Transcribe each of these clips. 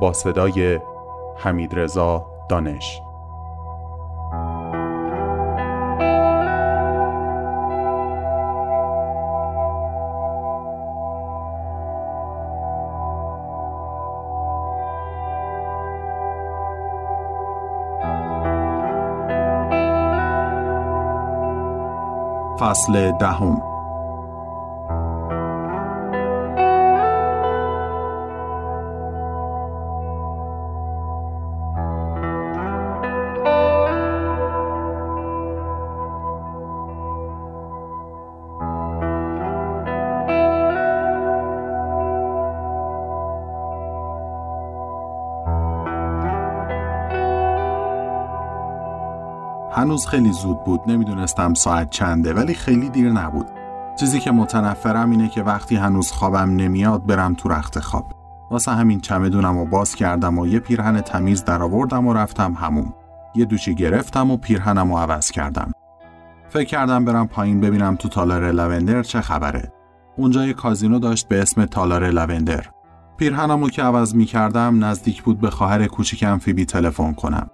با صدای حمید رضا دانش. فصل دهم. هنوز خیلی زود بود نمی‌دونستم ساعت چنده ولی خیلی دیر نبود. چیزی که متنفرم اینه که وقتی هنوز خوابم نمیاد برم تو رخت خواب. واسه همین چمدونم و باز کردم و یه پیرهن تمیز درآوردم و رفتم هموم. یه دوشی گرفتم و پیرهنم و عوض کردم. فکر کردم برم پایین ببینم تو تالار لوندر چه خبره. اونجا یه کازینو داشت به اسم تالار لوندر. پیرهنمو که عوض می کردم نزدیک بود به خواهر کوچیکم فیبی تلفن کنم.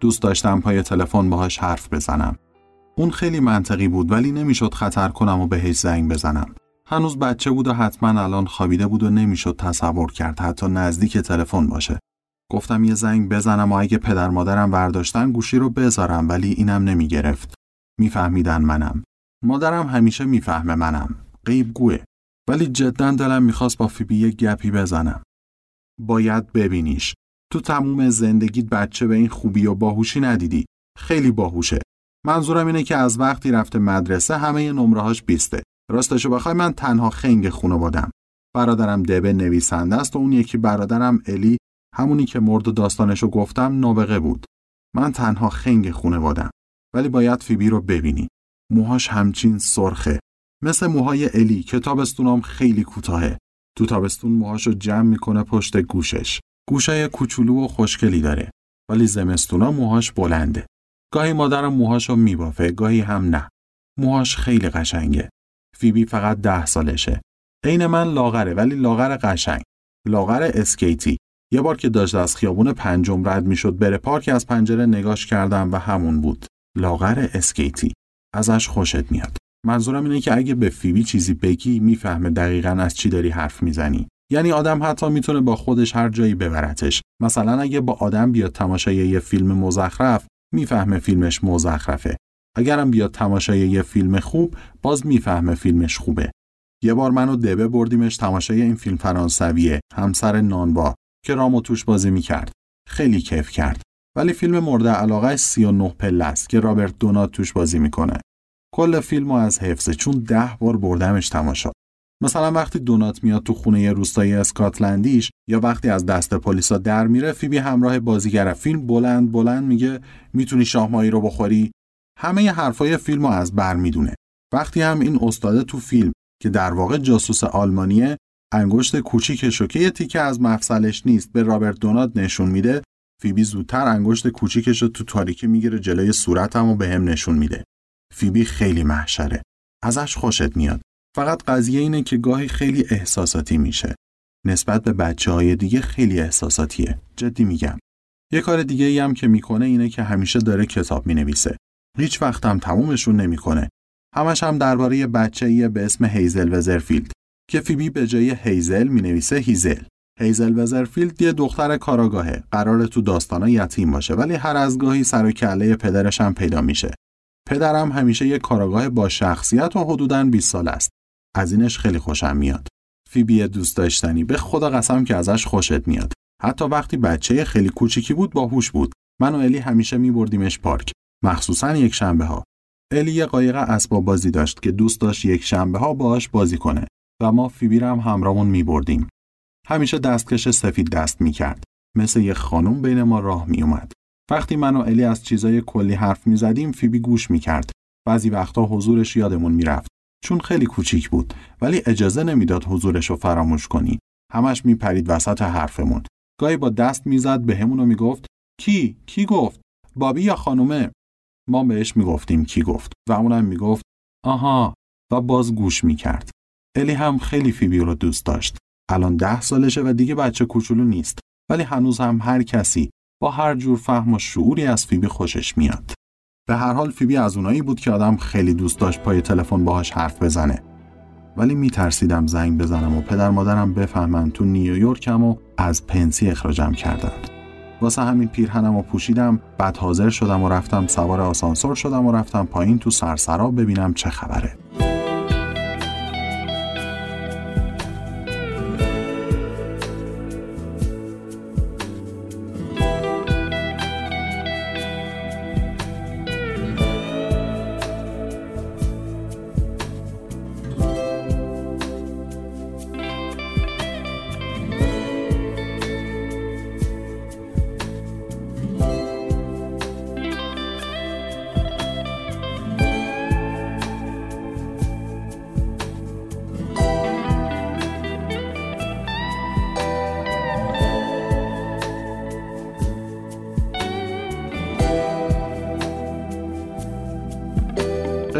دوست داشتم پای تلفن باهاش حرف بزنم. اون خیلی منطقی بود ولی نمی‌شد خطر کنم و بهش زنگ بزنم. هنوز بچه بود و حتما الان خوابیده بود و نمی‌شد تصور کرد حتی نزدیک تلفن باشه. گفتم یه زنگ بزنم و اگه پدر مادرم برداشتن گوشی رو بذارم ولی اینم نمی‌گرفت. میفهمیدن منم. مادرم همیشه می‌فهمه منم. غیب گوه. ولی جدا دلم می‌خواست با فیبی یه گپی بزنم. باید ببینیش. تو تموم زندگیت بچه به این خوبی و باهوشی ندیدی. خیلی باهوشه. منظورم اینه که از وقتی رفته مدرسه همه نمرهاش بیسته. راستشو بخوای من تنها خنگ خونوادم. برادرم دبه نویسنده است و اون یکی برادرم الی همونی که مرد و داستانشو گفتم نابغه بود. من تنها خنگ خونوادم. ولی باید فیبی رو ببینی. موهاش همچین سرخه. مثل موهای الی که تابستونام خیلی کوتاهه. تو تابستون موهاشو جمع می‌کنه پشت گوشش. گوشای کوچولو و خوشگلی داره ولی زمستونا موهاش بلنده. گاهی مادرم موهاشو میبافه گاهی هم نه. موهاش خیلی قشنگه. فیبی فقط ده سالشه. عین من لاغره ولی لاغر قشنگ. لاغر اسکیتی. یه بار که داشت از خیابون پنجم رد می‌شد بره پارک از پنجره نگاش کردم و همون بود. لاغر اسکیتی. ازش خوشت میاد. منظورم اینه که اگه به فیبی چیزی بگی می‌فهمه دقیقا از چی داری حرف می‌زنی. یعنی آدم حتی می‌تونه با خودش هر جایی ببرتش. مثلا اگه با آدم بیاد تماشای یه فیلم مزخرف می‌فهمه فیلمش مزخرفه. اگرم بیاد تماشای یه فیلم خوب باز می‌فهمه فیلمش خوبه. یه بار منو دبه بردیمش تماشای این فیلم فرانسویه همسر نانوا که رامو توش بازی می‌کرد. خیلی کیف کرد. ولی فیلم مورد علاقه 39 پله است که رابرت دونات توش بازی می‌کنه. کل فیلمو از حفظه چون ده بار بردمش تماشا. مثلا وقتی دونات میاد تو خونه روستایی اسکاتلندیش یا وقتی از دست پلیسا در میره فیبی همراه بازیگر فیلم بلند بلند میگه می‌تونی شاهمایی رو بخوری؟ همه ی حرفای فیلم از بر می‌دونه. وقتی هم این استاده تو فیلم که در واقع جاسوس آلمانیه انگشت کوچیکش که یه تیکه از مفصلش نیست به رابرت دونات نشون میده فیبی زودتر انگشت کوچیکش رو تو تاریکی می‌گیره جلوی صورتم و به هم نشون میده. فیبی خیلی محشره. ازش خوشت میاد. فقط قضیه اینه که گاهی خیلی احساساتی میشه. نسبت به بچه های دیگه خیلی احساساتیه. جدی میگم. یه کار دیگه ای هم که می‌کنه اینه که همیشه داره کتاب می‌نویسه. هیچ وقت هم تمومشون نمی‌کنه. همش هم درباره بچه به اسم هیزل وزرفیلد. که فیبی به جای هیزل می نویسه هیزل هیزل وزرفیلد یه دختر کاراگاهه قرار تو داستانا یتیم باشه ولی هر از گاهی سر و کله پدرش هم پیدا میشه پدرم همیشه یه کاراگاه با شخصیت و حدوداً 20 سال است از اینش خیلی خوشم میاد. فیبی دوست داشتنی به خدا قسم که ازش خوشت میاد. حتی وقتی بچه خیلی کوچیکی بود باهوش بود. من و الی همیشه میبردیمش پارک. مخصوصا یک شنبه ها الی یه قایق اسباب بازی داشت که دوست داشت یک شنبه ها باهاش بازی کنه و ما فیبی هم همراهمون میبردیم. همیشه دستکش سفید دست می‌کرد. مثل یه خانم بین ما راه میومد وقتی من و الی از چیزای کلی حرف می‌زدیم فیبی گوش می‌کرد. بعضی وقتا حضورش یادمون می‌رفت. چون خیلی کوچیک بود ولی اجازه نمی‌داد حضورش رو فراموش کنی. همش میپرید وسط حرفمون. گاهی با دست می‌زد بهمون و می‌گفت کی؟ کی گفت؟ بابی یا خانومه؟ ما بهش می‌گفتیم کی گفت و اونم می‌گفت آها و باز گوش می‌کرد. الی هم خیلی فیبی رو دوست داشت. الان ده سالشه و دیگه بچه کوچولو نیست. ولی هنوز هم هر کسی با هر جور فهم و شعوری از فیبی خوشش میاد. به هر حال فیبی از اونایی بود که آدم خیلی دوست داشت پای تلفن باهاش حرف بزنه. ولی میترسیدم زنگ بزنم و پدر مادرم بفهمن تو نیویورکم و از پنسی اخراجم کردن. واسه همین پیرهنم و پوشیدم بعد حاضر شدم و رفتم سوار آسانسور شدم و رفتم پایین تو سرسرا ببینم چه خبره.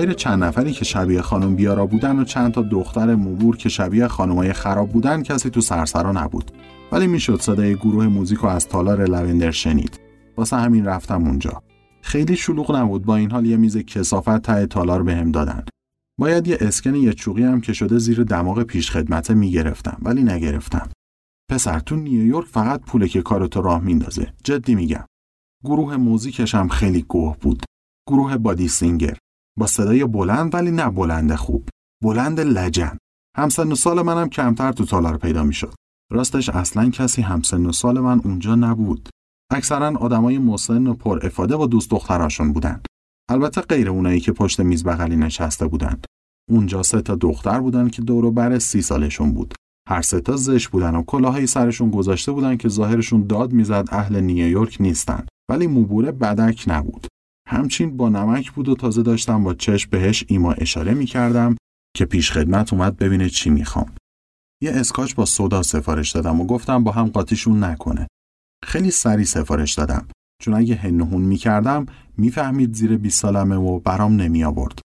غیر چند نفری که شبیه خانم بیارا بودن و چند تا دختر موبور که شبیه خانمای خراب بودن کسی تو سرسرا نبود. ولی می‌شد صدای گروه موزیک رو از تالار لوندر شنید. واسه همین رفتم اونجا. خیلی شلوغ نبود با این حال یه میز کسافت ته تالار بهم دادن. باید یه اسکن یه چوقی هم که شده زیر دماغ پیشخدمته می‌گرفتم ولی نگرفتم. پسر تو نیویورک فقط پوله که کارتو راه میندازه. جدی میگم. گروه موزیکش هم خیلی گوه بود. گروه بادی سینگر. با صدای بلند ولی نه بلند خوب. بلند لجن. همسن و سال منم کمتر تو تالار پیدا می‌شد. راستش اصلا کسی همسن و سال من اونجا نبود. اکثرا آدمای مسن و پر افاده و دوست دختراشون بودن. البته غیر اونایی که پشت میز بغلی نشسته بودند. اونجا سه تا دختر بودن که دور بر سی سالشون بود. هر سه تا زش بودن و کلاهی سرشون گذاشته بودن که ظاهرشون داد می‌زد اهل نیویورک نیستن. ولی موبوره بدک نبود. همچین با نمک بود و تازه داشتم با چشم بهش ایما اشاره می کردم که پیش خدمت اومد ببینه چی می‌خوام. یه اسکاچ با سودا سفارش دادم و گفتم با هم قاطیشون نکنه. خیلی سری سفارش دادم چون اگه هنهون می‌کردم می‌فهمید زیر 20 سالمه و برام نمی آورد.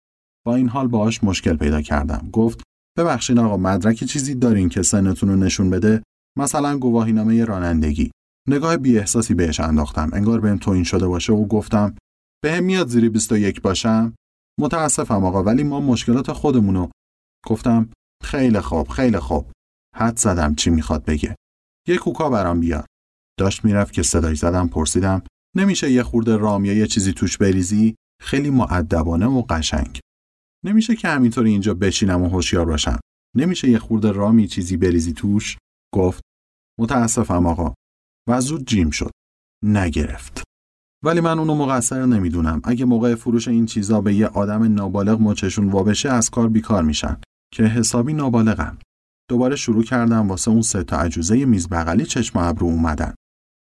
با این حال باهاش مشکل پیدا کردم. گفت ببخشید آقا مدرک چیزی دارین که سنتون رو نشون بده؟ مثلا گواهینامه رانندگی. نگاه بی احساسی بهش انداختم. انگار بهم توین شده باشه و گفتم به هم میاد زیری 21 باشم؟ متاسفم آقا ولی ما مشکلات خودمونو گفتم خیلی خوب خیلی خوب. حد زدم چی می‌خواد بگه. یه کوکا برام بیار. داشت می‌رفت که صدای زدم پرسیدم نمیشه یه خورده رام یا یه چیزی توش بریزی؟ خیلی معدبانه و قشنگ. نمیشه که همینطوری اینجا بشینم و هوشیار باشم. نمیشه یه خورده رامی چیزی بریزی توش؟ گفت متاسفم آقا. و زود جیم شد. نگرفت. ولی من اونو مقصر نمی‌دونم. اگه موقع فروش این چیزا به یه آدم نابالغ مچشون وابشه از کار بیکار میشن. که حسابی نابالغم دوباره شروع کردم واسه اون سه تا عجوزه میز بغلی چشم ابرو اومدن.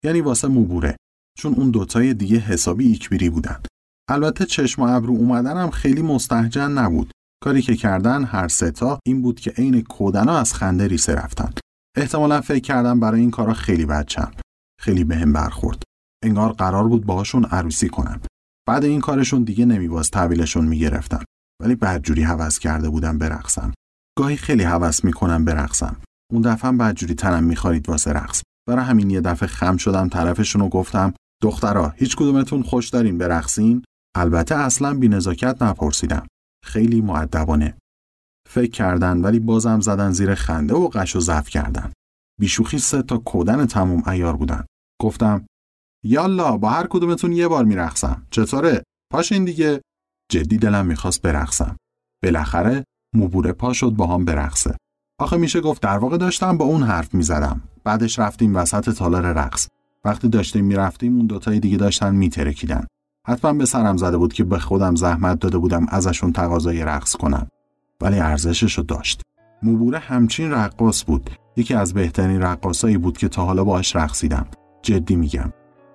یعنی واسه موبوره. چون اون دوتای دیگه حسابی ایکبیری بودن. البته چشم ابرو اومدنم خیلی مستهجن نبود. کاری که کردن هر ستا این بود که عین کودنا از خنده ریسه رفتن. احتمالا فکر کردم برای این کارا خیلی بچم خیلی بهم برخورد. انگار قرار بود باهاشون عروسی کنم بعد این کارشون دیگه نمیباز تحویلشون می‌گرفتم ولی بدجوری حوض کرده بودم برقصم گاهی خیلی حوض می‌کنم برقصم اون دفعه بدجوری تنم میخوارید واسه رقص. برای همین یه دفعه خم شدم طرفشون و گفتم دخترا هیچ کدومتون خوش دارین برقصین؟ البته اصلا بی نپرسیدم. خیلی معدبانه فکر کردن ولی بازم زدن زیر خنده و قش و زف کردن. بیشوخی سه تا کودن تموم ایار بودن. گفتم یالا با هر کدومتون یه بار میرقصم. چطوره؟ پاشین دیگه. جدی دلم می‌خواست برقصم. بالاخره موبوره پا شد با هم برقصه. آخه میشه گفت در واقع داشتم با اون حرف می‌زدم. بعدش رفتیم وسط تالار رقص. وقتی داشتیم می‌رفتیم اون دوتای دیگه داشتن میترکیدن. حتما به سرم زده بود که به خودم زحمت داده بودم ازشون تقاضای رقص کنم. ولی ارزشش رو داشت. موبوره همچین رقاص بود. یکی از بهترین رقاصایی بود که تا حالا باهاش رقصیدم. جدی میگم.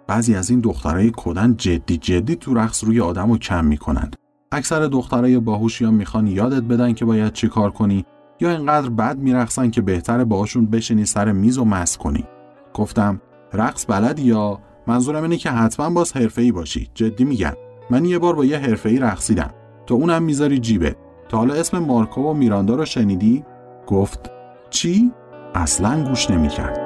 بعضی از این دخترای کدن جدی جدی تو رقص روی آدم رو کم می‌کنن. اکثر دخترای باهوش یا می‌خوان یادت بدن که باید چی کار کنی یا اینقدر بد میرقصن که بهتره باهاشون بشینی سر میز و مس کنی. گفتم رقص بلدی یا منظورم اینه که حتما باز حرفه‌ای باشی. جدی میگم. من یه بار با یه حرفه‌ای رقصیدم. تو اونم می‌ذاری جیبه. تا حالا اسم مارکو و میراندا رو شنیدی؟ گفت چی؟ اصلا گوش نمی‌کرد.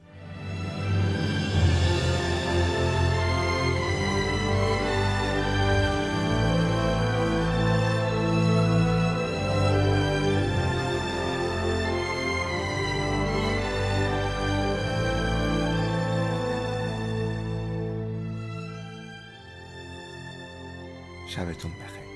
شبتون بخیر.